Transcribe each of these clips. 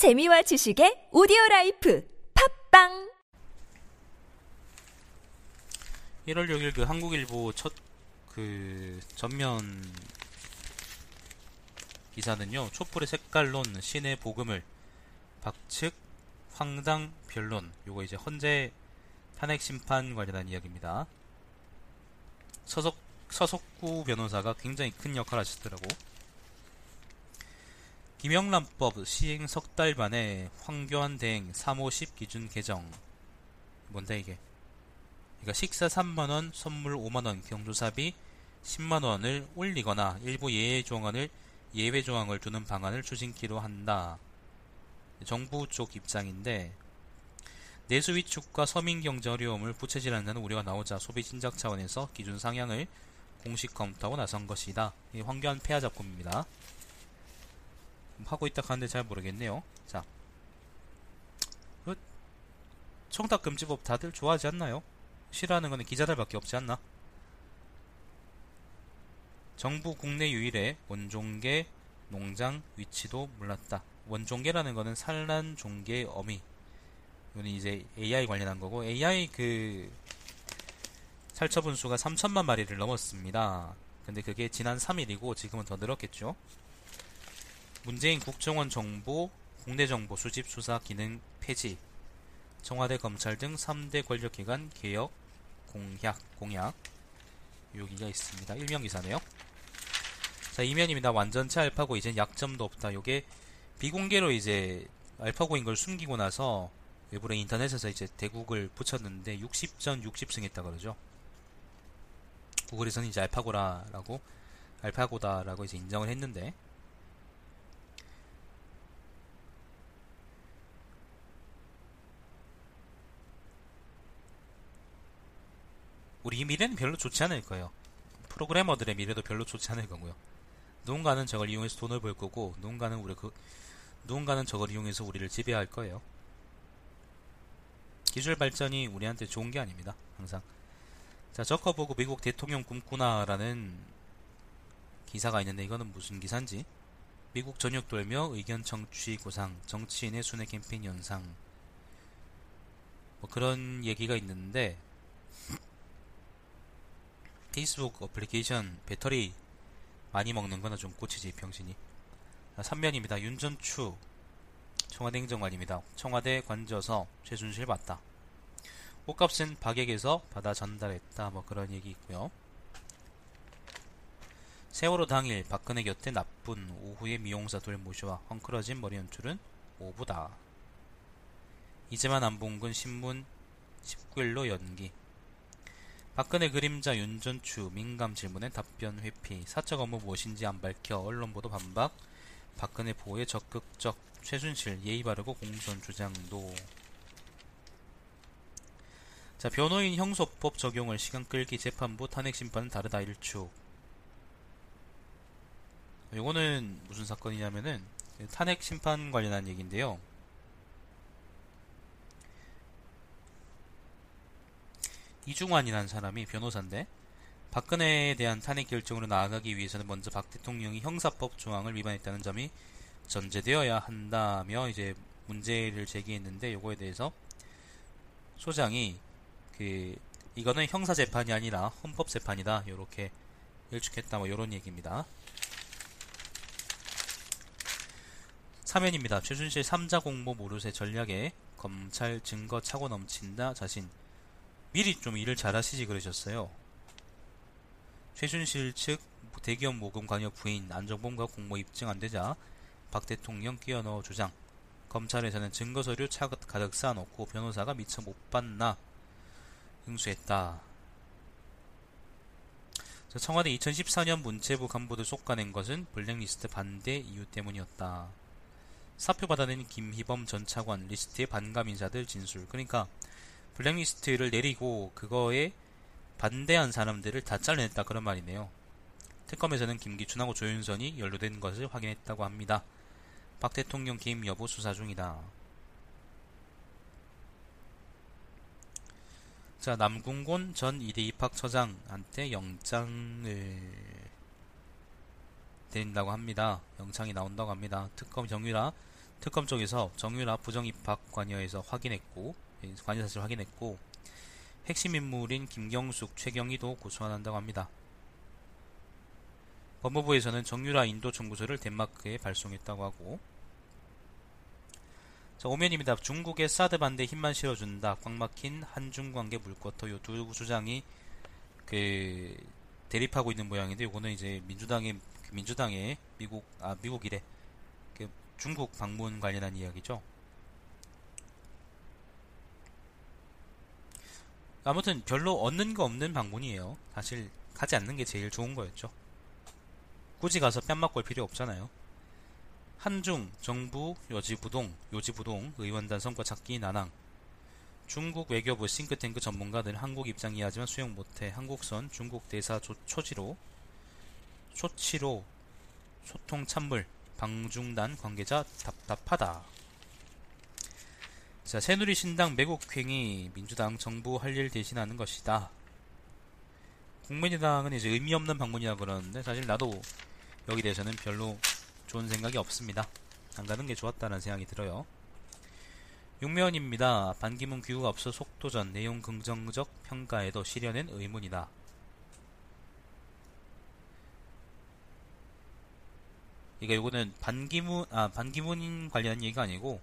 재미와 지식의 오디오 라이프 팟빵 1월 6일 그 한국일보 첫 그 전면 기사는요. 촛불에 색깔론 신의 복음을 박측 황당 변론 요거 이제 헌재 탄핵 심판 관련한 이야기입니다. 서석 서석구 변호사가 굉장히 큰 역할을 하셨더라고. 김영란법 시행 석 달 만에 황교안 대행 350 기준 개정. 뭔데 이게? 그러니까 식사 3만원, 선물 5만원, 경조사비 10만원을 올리거나 일부 예외 조항을 예외 조항을 두는 방안을 추진키로 한다. 정부 쪽 입장인데 내수 위축과 서민 경제 어려움을 부채질한다는 우려가 나오자 소비 진작 차원에서 기준 상향을 공식 검토하고 나선 것이다. 이 황교안 폐하 작품입니다. 하고 있다 하는데 잘 모르겠네요. 자, 그 청탁 금지법 다들 좋아하지 않나요? 싫어하는 거는 기자들밖에 없지 않나? 정부 국내 유일의 원종계 농장 위치도 몰랐다. 원종계라는 거는 산란 종계 어미. 이거는 이제 AI 관련한 거고 AI 그 살처분 수가 3천만 마리를 넘었습니다. 근데 그게 지난 3일이고 지금은 더 늘었겠죠. 문재인 국정원 정보, 국내 정보 수집 수사 기능 폐지, 청와대 검찰 등 3대 권력기관 개혁 공약 공약 여기가 있습니다. 일명 기사네요. 자 이면입니다. 완전체 알파고 이젠 약점도 없다. 요게 비공개로 이제 알파고인 걸 숨기고 나서 외부의 인터넷에서 이제 대국을 붙였는데 60전 60승 했다 그러죠. 구글에서는 이제 알파고라라고 알파고다라고 이제 인정을 했는데 우리 미래는 별로 좋지 않을 거예요. 프로그래머들의 미래도 별로 좋지 않을 거고요. 누군가는 저걸 이용해서 돈을 벌 거고, 누군가는 우리 그, 누군가는 저걸 이용해서 우리를 지배할 거예요. 기술 발전이 우리한테 좋은 게 아닙니다. 항상. 자, 저커 보고 미국 대통령 꿈꾸나라는 기사가 있는데 이거는 무슨 기사인지? 미국 전역 돌며 의견 청취 구상, 정치인의 순회 캠페인 연상. 뭐 그런 얘기가 있는데 페이스북 어플리케이션 배터리 많이 먹는 거나 좀 고치지 병신이. 3면입니다. 윤전추 청와대 행정관입니다. 청와대 관저서 최순실 맞다. 옷값은 박액에서 받아 전달했다. 뭐 그런 얘기 있고요. 세월호 당일 박근혜 곁에 나쁜 오후에 미용사 둘 모셔와 헝클어진 머리 연출은 오부다. 이제만 안본건 신문 19일로 연기. 박근혜 그림자 윤전추 민감 질문에 답변 회피. 사적 업무 무엇인지 안 밝혀 언론 보도 반박. 박근혜 보호에 적극적 최순실 예의 바르고 공천 주장도. 자 변호인 형소법 적용을 시간 끌기 재판부 탄핵 심판은 다르다 일축. 요거는 무슨 사건이냐면은 탄핵 심판 관련한 얘기인데요. 이중환이라는 사람이 변호사인데 박근혜에 대한 탄핵 결정으로 나아가기 위해서는 먼저 박 대통령이 형사법 조항을 위반했다는 점이 전제되어야 한다며 이제 문제를 제기했는데 요거에 대해서 소장이 그 이거는 형사 재판이 아니라 헌법 재판이다 요렇게 일축했다 뭐 요런 얘기입니다. 사면입니다. 최순실 3자 공모 모르쇠 전략에 검찰 증거 차고 넘친다 자신 미리 좀 일을 잘하시지 그러셨어요. 최순실 측 대기업 모금 관여 부인 안정범과 공모 입증 안 되자 박 대통령 끼어 넣어 주장 검찰에서는 증거서류 가득 쌓아놓고 변호사가 미처 못 봤나 응수했다. 청와대 2014년 문체부 간부들 솎아낸 것은 블랙리스트 반대 이유 때문이었다. 사표 받아낸 김희범 전 차관 리스트의 반감 인사들 진술. 그러니까 블랙리스트를 내리고 그거에 반대한 사람들을 다 잘라냈다 그런 말이네요. 특검에서는 김기춘하고 조윤선이 연루된 것을 확인했다고 합니다. 박 대통령 개임 여부 수사 중이다. 자, 남궁곤 전 이대 입학처장한테 영장을 드린다고 합니다. 영장이 나온다고 합니다. 특검 정유라 특검 쪽에서 정유라 부정 입학 관여에서 확인했고 관여 사실 확인했고 핵심 인물인 김경숙, 최경희도 고소한다고 합니다. 법무부에서는 정유라 인도 청구서를 덴마크에 발송했다고 하고 자, 오면입니다. 중국의 사드 반대 힘만 실어준다. 꽉 막힌 한중 관계 물꼬터 요두 주장이 그 대립하고 있는 모양인데 요거는 이제 민주당의 민주당의 미국 아 미국이래 그 중국 방문 관련한 이야기죠. 아무튼 별로 얻는 거 없는 방문이에요. 사실 가지 않는 게 제일 좋은 거였죠. 굳이 가서 뺨 맞고 할 필요 없잖아요. 한중, 정부, 여지부동, 요지부동, 의원단 성과 찾기 난항. 중국 외교부 싱크탱크 전문가들 한국 입장 이해하지만 수용 못해 한국선 중국 대사 조, 초지로 초치로 소통 찬물 방중단 관계자 답답하다. 자, 새누리신당 매국행위 민주당 정부 할 일 대신하는 것이다. 국민의당은 이제 의미 없는 방문이라 그러는데 사실 나도 여기 대해서는 별로 좋은 생각이 없습니다. 안 가는 게 좋았다는 생각이 들어요. 육면입니다. 반기문 귀국 앞서 속도전 내용 긍정적 평가에도 실현엔 의문이다. 그러니까 이거는 반기문 아 반기문 관련 얘기가 아니고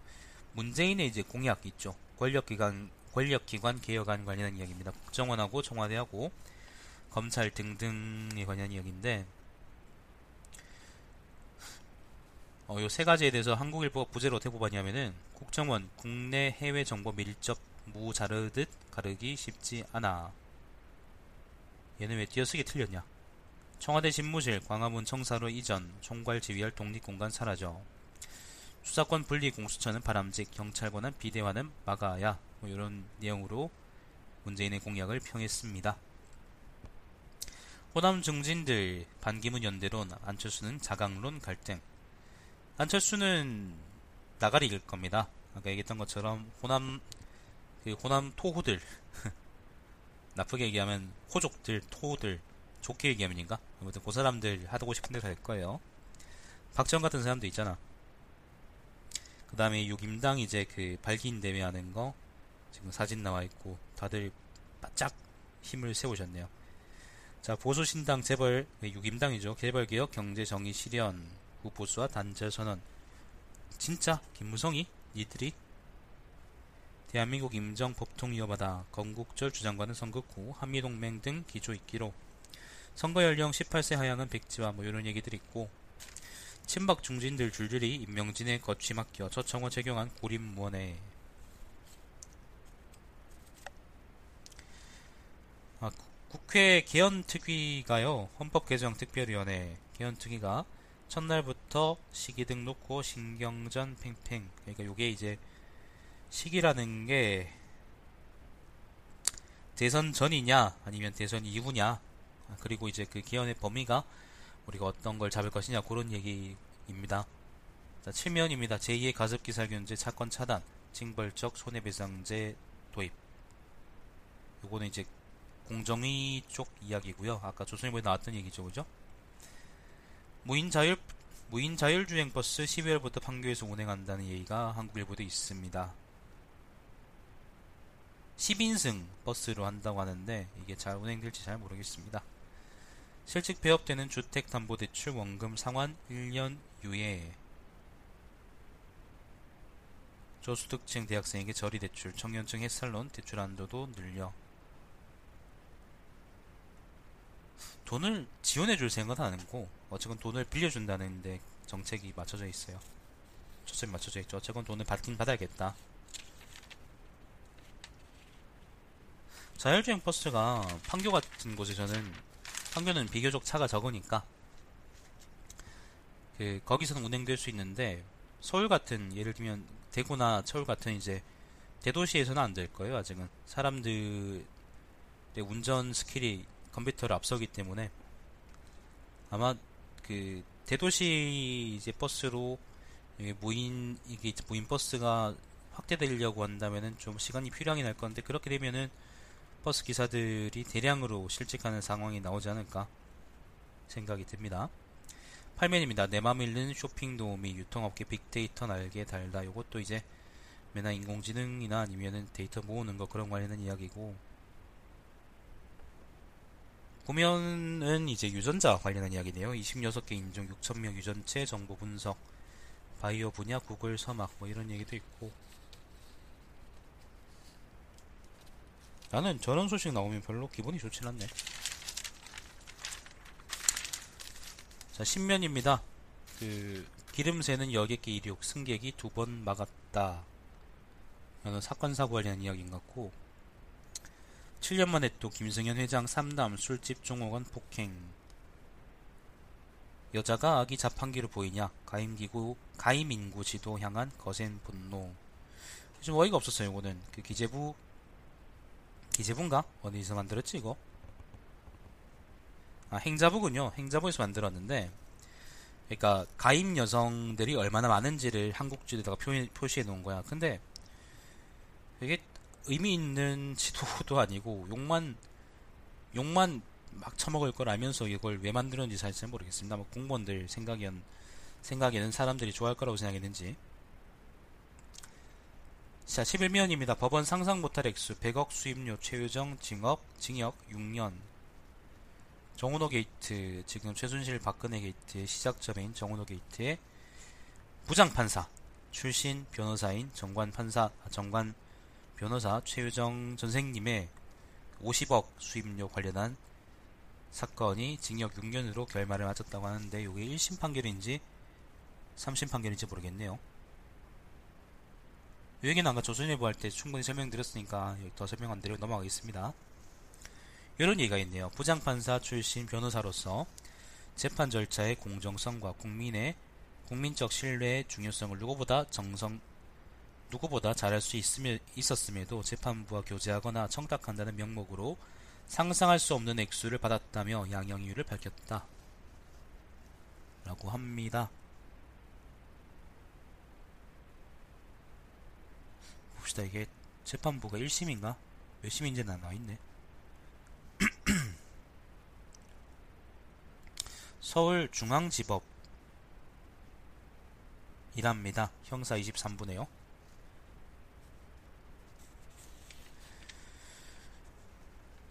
문재인의 이제 공약 있죠. 권력기관 권력기관 개혁안 관련한 이야기입니다. 국정원하고 청와대하고 검찰 등등에 관한 이야기인데 어, 요 세 가지에 대해서 한국일보가 부제로 어떻게 뽑았냐면은 국정원 국내 해외 정보 밀접 무 자르듯 가르기 쉽지 않아. 얘는 왜 띄어쓰기 틀렸냐? 청와대 집무실 광화문 청사로 이전 총괄 지휘할 독립공간 사라져. 수사권 분리 공수처는 바람직 경찰관은 비대화는 막아야 뭐 이런 내용으로 문재인의 공약을 평했습니다. 호남 중진들 반기문 연대론 안철수는 자강론 갈등 안철수는 나가리일 겁니다. 아까 얘기했던 것처럼 호남 그 호남 토후들 나쁘게 얘기하면 호족들 토후들 좋게 얘기하면인가 아무튼 그 사람들 하고 싶은 데갈 거예요. 박정 같은 사람도 있잖아. 그 다음에 유김당 이제 그 발기인 대회 하는 거 지금 사진 나와 있고 다들 바짝 힘을 세우셨네요. 자 보수신당 재벌 유김당이죠. 개벌개혁 경제정의 실현 후 보수와 단절 선언. 진짜 김무성이 니들이 대한민국 임정 법통 이어받아 건국절 주장과는 선긋 후 한미동맹 등 기조 있기로 선거 연령 18세 하향은 백지화 뭐 이런 얘기들 있고 친박 중진들 줄줄이 임명진의 거취 맡겨 처청원 적용한 고립무원에. 아, 국회 개헌특위가요 헌법개정특별위원회. 개헌특위가 첫날부터 시기 등 놓고 신경전 팽팽. 그러니까 요게 이제 시기라는 게 대선 전이냐 아니면 대선 이후냐. 그리고 이제 그 개헌의 범위가 우리가 어떤 걸 잡을 것이냐 그런 얘기입니다. 자, 7면입니다. 제2의 가습기 살균제 차권 차단, 징벌적 손해배상제 도입. 요거는 이제 공정위 쪽 이야기고요. 아까 조선일보에 나왔던 얘기죠, 그죠? 무인 자율 무인 자율주행 버스 12월부터 판교에서 운행한다는 얘기가 한국일보도 있습니다. 10인승 버스로 한다고 하는데 이게 잘 운행될지 잘 모르겠습니다. 실직 폐업되는 주택담보대출 원금 상환 1년 유예 저소득층 대학생에게 저리대출, 청년층 햇살론 대출 한도도 늘려 돈을 지원해줄 생각은 아니고 어쨌건 돈을 빌려준다는 데 정책이 맞춰져 있어요. 초점이 맞춰져 있죠. 어쨌건 돈을 받긴 받아야겠다. 자율주행 버스가 판교 같은 곳에서는 판교는 비교적 차가 적으니까. 그 거기서는 운행될 수 있는데 서울 같은 예를 들면 대구나 서울 같은 이제 대도시에서는 안 될 거예요 아직은. 사람들의 운전 skill이 컴퓨터를 앞서기 때문에. 아마 그 대도시 이제 버스로 무인 이게 무인 버스가 확대되려고 한다면은 좀 시간이 필요하긴 할 건데 그렇게 되면은 버스 기사들이 대량으로 실직하는 상황이 나오지 않을까 생각이 듭니다. 8면입니다. 내 맘 읽는 쇼핑 도우미 유통업계 빅데이터 날개 달다. 요것도 이제 맨날 인공지능이나 아니면은 데이터 모으는 거 그런 관련된 이야기고 보면은 이제 유전자 관련한 이야기네요. 26개 인종 6천명 유전체 정보 분석 바이오 분야 구글 서막 뭐 이런 얘기도 있고 나는 저런 소식 나오면 별로 기분이 좋진 않네. 자, 신면입니다. 그, 기름 새는 여객기 이륙, 승객이 두 번 막았다. 라는 사건, 사고 관련 이야기인 것 같고, 7년 만에 또 김승현 회장 3담 술집 종옥원 폭행. 여자가 아기 자판기로 보이냐? 가임기구, 가임인구 지도 향한 거센 분노. 좀 어이가 없었어요, 이거는. 그 기재부, 기재부인가? 어디서 만들었지, 이거? 아, 행자부군요. 행자부에서 만들었는데, 그러니까 가임 여성들이 얼마나 많은지를 한국지도에다가 표시해 놓은 거야. 근데 이게 의미 있는 지도도 아니고 욕만 욕만 막 처먹을 걸 알면서 이걸 왜 만들었는지 사실 모르겠습니다. 뭐 공무원들 생각엔 생각에는 사람들이 좋아할 거라고 생각했는지. 자, 11면입니다. 법원 상상 못할 액수 100억 수입료 최유정 징역 징역 6년. 정운호 게이트 지금 최순실 박근혜 게이트의 시작점인 정운호 게이트의 부장 판사 출신 변호사인 전관 판사 아, 전관 변호사 최유정 전생님의 50억 수임료 관련한 사건이 징역 6년으로 결말을 맞았다고 하는데 이게 1심 판결인지 3심 판결인지 모르겠네요. 이 얘기는 아까 조선일보 할 때 충분히 설명드렸으니까 더 설명 안 드리고 넘어가겠습니다. 이런 얘기가 있네요. 부장판사 출신 변호사로서 재판 절차의 공정성과 국민의 국민적 신뢰의 중요성을 누구보다 정성 누구보다 잘할 수 있으며, 있었음에도 재판부와 교제하거나 청탁한다는 명목으로 상상할 수 없는 액수를 받았다며 양형 이유를 밝혔다. 라고 합니다. 봅시다. 이게 재판부가 1심인가? 몇 심인지는 안 나와있네. 서울중앙지법 이랍니다. 형사 23부네요.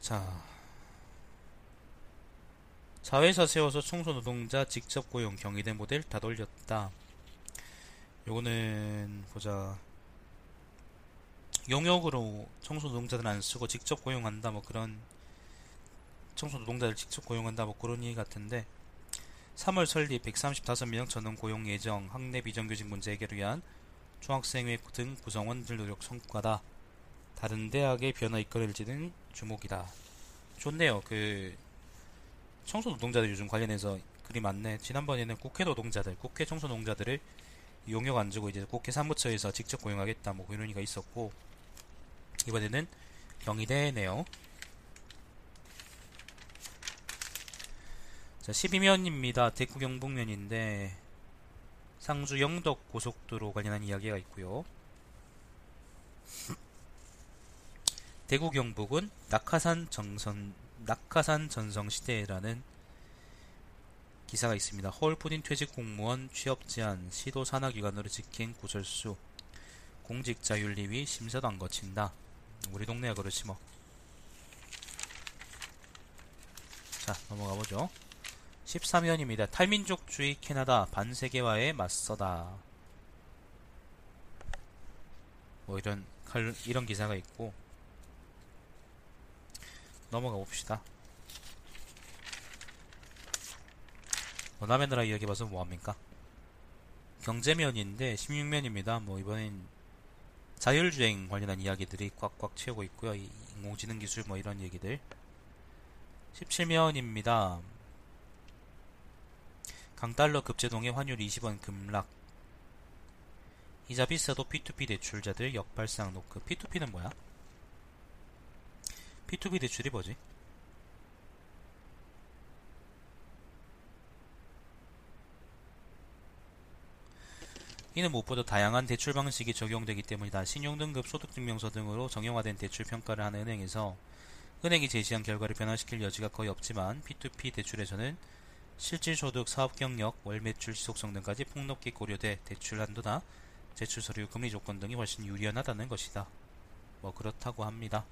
자, 자회사 세워서 청소노동자 직접 고용 경희대 모델 다 돌렸다. 요거는 보자. 용역으로 청소 노동자들 안 쓰고 직접 고용한다 뭐 그런 청소 노동자들 직접 고용한다 뭐 그런 얘기 같은데 3월 설립 135명 전원 고용 예정 학내 비정규직 문제 해결을 위한 중학생회 등 구성원들 노력 성과다. 다른 대학의 변화 이끌어질지는 주목이다. 좋네요. 그 청소 노동자들 요즘 관련해서 글이 많네. 지난번에는 국회 노동자들, 국회 청소 노동자들을 용역 안 주고 이제 국회 사무처에서 직접 고용하겠다 뭐 이런 얘기가 있었고 이번에는 경희대네요. 자, 12면입니다. 대구 경북면인데 상주 영덕 고속도로 관련한 이야기가 있고요. 대구 경북은 낙하산 정선 낙하산 전성 시대라는 기사가 있습니다. 허울뿐인 퇴직 공무원 취업 제한 시도 산하기관으로 지킨 구설수 공직자 윤리위 심사도 안 거친다. 우리 동네가 그렇지 뭐. 자 넘어가 보죠. 13위원입니다. 탈민족주의 캐나다 반세계화에 맞서다. 뭐 이런 이런 기사가 있고 넘어가 봅시다. 원화면으로 이야기 봐서 뭐합니까? 경제면인데 16면입니다. 뭐 이번엔 자율주행 관련한 이야기들이 꽉꽉 채우고 있고요. 인공지능 기술 뭐 이런 얘기들. 17면입니다. 강달러 급제동의 환율 20원 급락. 이자 비싸도 P2P 대출자들 역발상 노크. P2P는 뭐야? P2P 대출이 뭐지? 이는 무엇보다 다양한 대출 방식이 적용되기 때문이다. 신용등급, 소득증명서 등으로 정형화된 대출 평가를 하는 은행에서 은행이 제시한 결과를 변화시킬 여지가 거의 없지만 P2P 대출에서는 실질 소득, 사업 경력, 월 매출 지속성 등까지 폭넓게 고려돼 대출 한도나 제출 서류, 금리 조건 등이 훨씬 유리하다는 것이다. 뭐 그렇다고 합니다.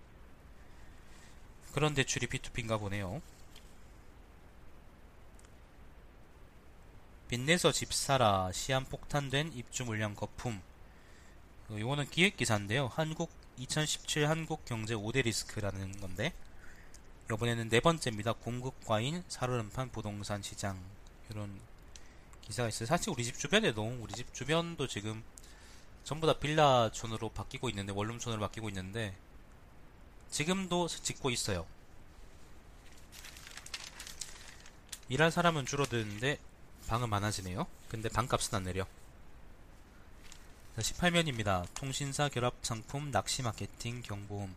그런 대출이 P2P인가 보네요. 빚내서 집 사라, 시한 폭탄된 입주 물량 거품. 어, 요거는 기획기사인데요. 한국 2017 한국 경제 5대 리스크라는 건데 이번에는 네 번째입니다. 공급 과잉 살얼음판 부동산 시장 이런 기사가 있어요. 사실 우리 집 주변에도 우리 집 주변도 지금 전부 다 빌라촌으로 바뀌고 있는데 원룸촌으로 바뀌고 있는데 지금도 짓고 있어요. 일할 사람은 줄어드는데 방은 많아지네요. 근데 방값은 안 내려. 18면입니다. 통신사 결합 상품, 낚시 마케팅, 경보음.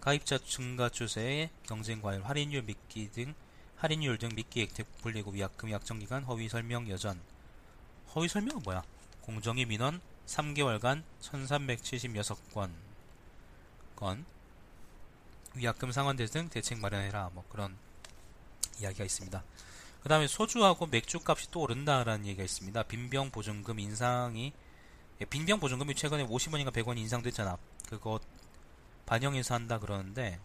가입자 증가 추세에 경쟁 과열, 할인율 미끼 등 할인율 등 미끼 혜택 불리고 위약금 약정 기간 허위 설명 여전. 허위 설명은 뭐야? 공정위 민원 3개월간 1376건. 건. 위약금 상환 대 등 대책 마련해라. 뭐 그런 이야기가 있습니다. 그 다음에 소주하고 맥주 값이 또 오른다라는 얘기가 있습니다. 빈병 보증금 인상이 예, 빈병 보증금이 최근에 50원인가 100원 인상됐잖아. 그거 반영해서 한다 그러는데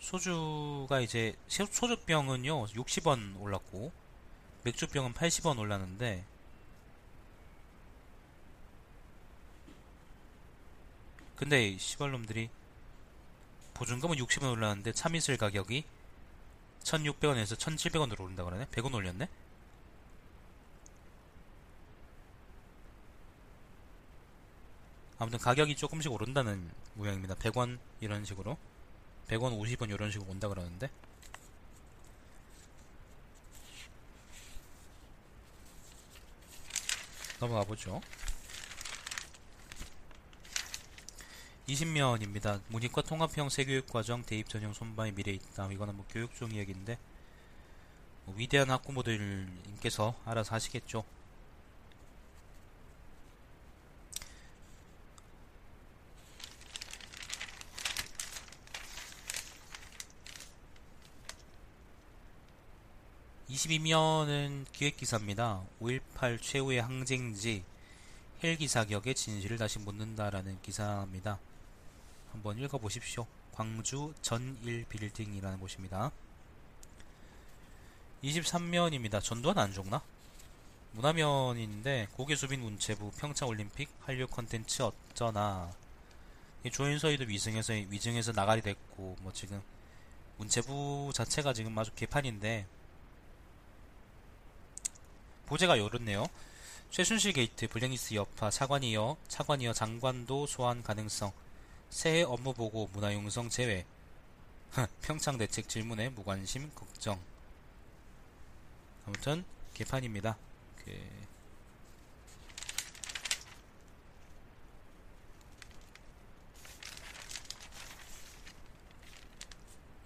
소주가 이제 소주병은요 60원 올랐고 맥주병은 80원 올랐는데 근데 시발놈들이 보증금은 60원 올랐는데 참이슬 가격이 1600원에서 1700원으로 오른다 그러네? 100원 올렸네? 아무튼 가격이 조금씩 오른다는 모양입니다. 100원 이런 식으로 100원, 50원 이런 식으로 온다 그러는데 넘어가 보죠. 20면입니다. 문이과 통합형 새교육과정 대입 전형 손바의 미래 있다. 이거는 뭐 교육 종 이야기인데 뭐 위대한 학부모들님께서 알아서 하시겠죠. (22면은) 기획기사입니다 (5.18) 최후의 항쟁지 헬기 사격의 진실을 다시 묻는다라는 기사입니다. 한번 읽어보십시오. 광주 전일 빌딩이라는 곳입니다. 23면입니다. 전두환 안 죽나? 문화면인데 고개수빈 문체부 평창올림픽 한류 컨텐츠 어쩌나 조인서이도 위증해서 위증해서 나가리 됐고 뭐 지금 문체부 자체가 지금 아주 개판인데 부제가 요렇네요. 최순실 게이트 블랙리스트 여파 차관이어 차관이어 장관도 소환 가능성 새해 업무 보고 문화 융성 제외. 평창 대책 질문에 무관심 걱정. 아무튼 개판입니다. 그...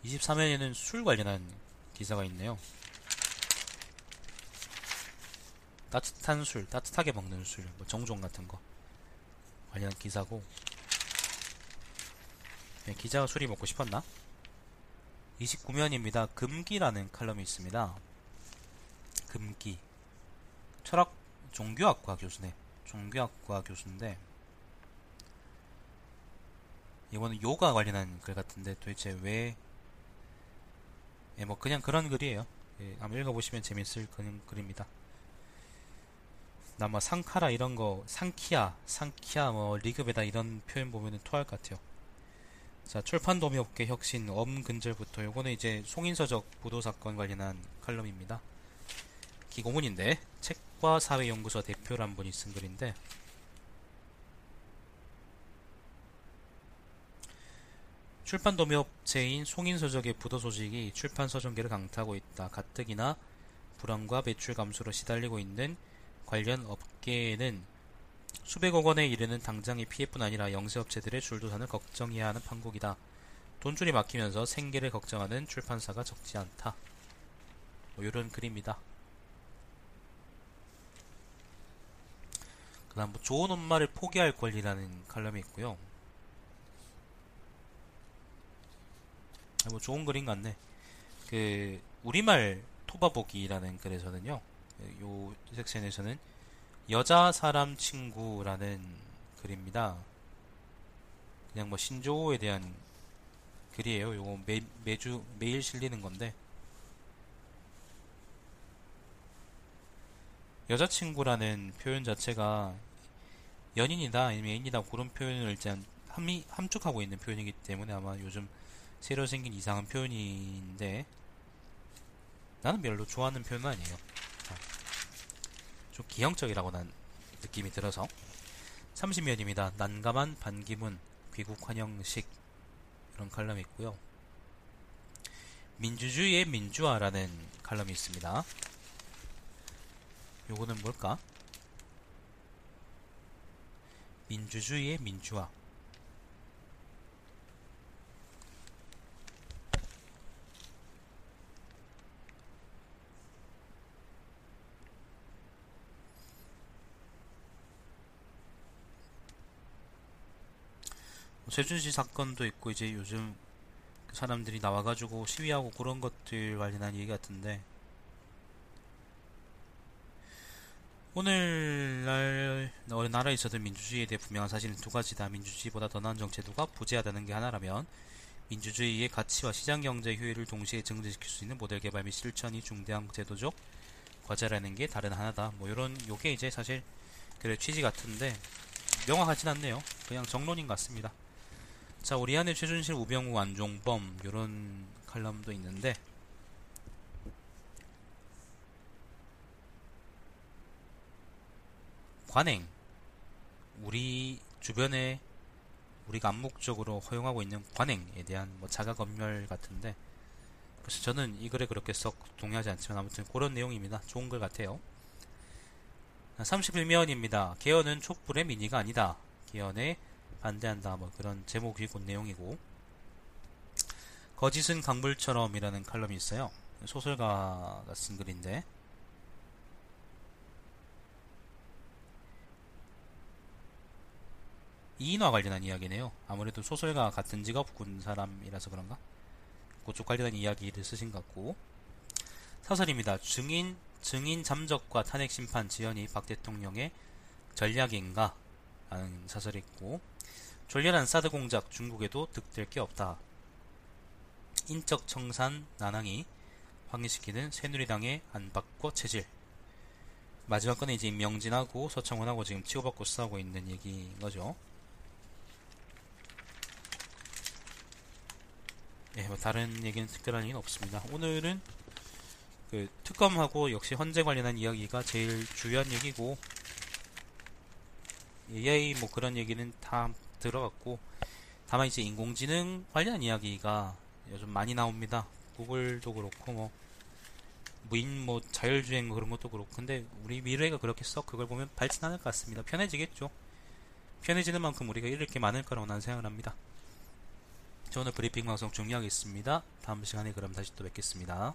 2 3회에는 술 관련한 기사가 있네요. 따뜻한 술, 따뜻하게 먹는 술, 뭐 정종 같은 거 관련한 기사고 네, 기자가 술이 먹고 싶었나? 29면입니다. 금기라는 칼럼이 있습니다. 금기. 철학 종교학과 교수네. 종교학과 교수인데 이거는 요가 관련한 글 같은데 도대체 왜 예, 뭐 그냥 그런 글이에요. 예, 한번 읽어보시면 재밌을 그런 글입니다. 나뭐 상카라 이런 거 상키야, 상키야 뭐 리그베다 이런 표현 보면은 토할 것 같아요. 자, 출판 도매업계 혁신 엄근절부터 요거는 이제 송인서적 보도 사건 관련한 칼럼입니다. 기고문인데 책과 사회연구소 대표란 분이 쓴 글인데 출판 도매업체인 송인서적의 부도 조직이 출판 서점계를 강타하고 있다. 가뜩이나 불황과 매출 감소로 시달리고 있는 관련 업계에는 수백억 원에 이르는 당장의 피해뿐 아니라 영세업체들의 줄도산을 걱정해야 하는 판국이다. 돈줄이 막히면서 생계를 걱정하는 출판사가 적지 않다. 뭐 이런 글입니다. 그 다음 뭐 좋은 엄마를 포기할 권리라는 칼럼이 있고요. 아, 뭐 좋은 글인 같네. 그 우리말 토바보기라는 글에서는요. 요 섹션에서는 여자 사람 친구라는 글입니다. 그냥 뭐 신조어에 대한 글이에요. 요거 매, 매주 매일 실리는 건데 여자친구라는 표현 자체가 연인이다 아니면 애인이다 그런 표현을 일단 함이, 함축하고 있는 표현이기 때문에 아마 요즘 새로 생긴 이상한 표현인데 나는 별로 좋아하는 표현은 아니에요. 좀 기형적이라고 난 느낌이 들어서 30면입니다. 난감한 반기문 귀국 환영식 이런 칼럼이 있고요. 민주주의의 민주화라는 칼럼이 있습니다. 요거는 뭘까? 민주주의의 민주화. 최준실 사건도 있고 이제 요즘 그 사람들이 나와가지고 시위하고 그런 것들 관련한 얘기 같은데 오늘날 어느 나라에 있어도 민주주의에 대해 분명한 사실은 두 가지다. 민주주의보다 더 나은 정제도가 부재하다는 게 하나라면 민주주의의 가치와 시장경제 효율을 동시에 증대시킬 수 있는 모델 개발 및 실천이 중대한 제도적 과제라는 게 다른 하나다. 뭐 이런 요게 이제 사실 그래 취지 같은데 명확하진 않네요. 그냥 정론인 것 같습니다. 자, 우리 안에 최준실, 우병우, 안종범 요런 칼럼도 있는데 관행 우리 주변에 우리가 암묵적으로 허용하고 있는 관행에 대한 뭐 자가 검열 같은데 그래서 저는 이 글에 그렇게 썩 동의하지 않지만 아무튼 그런 내용입니다. 좋은 글 같아요. 31면입니다. 개헌은 촛불의 미니가 아니다. 개헌에 반대한다. 뭐 그런 제목이 곧 내용이고 거짓은 강불처럼이라는 칼럼이 있어요. 소설가가 쓴 글인데 이인화 관련한 이야기네요. 아무래도 소설가 같은 직업 군 사람이라서 그런가? 그쪽 관련한 이야기를 쓰신 것 같고 사설입니다. 증인 증인 잠적과 탄핵 심판 지연이 박 대통령의 전략인가? 라는 사설이 있고 졸렬한 사드 공작 중국에도 득될 게 없다. 인적 청산 난항이 확인시키는 새누리당의 안팎과 체질. 마지막 건은 이제 임명진하고 서청원하고 지금 치고받고 싸우고 있는 얘기인 거죠. 예, 뭐 다른 얘기는 특별한 얘기는 없습니다. 오늘은 그 특검하고 역시 헌재 관련한 이야기가 제일 중요한 얘기고 AI 뭐 그런 얘기는 다 들어갔고 다만 이제 인공지능 관련 이야기가 요즘 많이 나옵니다. 구글도 그렇고 뭐 무인 뭐 자율주행 뭐 그런 것도 그렇고 근데 우리 미래가 그렇게 썩 그걸 보면 밝진 않을 것 같습니다. 편해지겠죠. 편해지는 만큼 우리가 잃을 게 많을 거라고 난 생각을 합니다. 저 오늘 브리핑 방송 종료하겠습니다. 다음 시간에 그럼 다시 또 뵙겠습니다.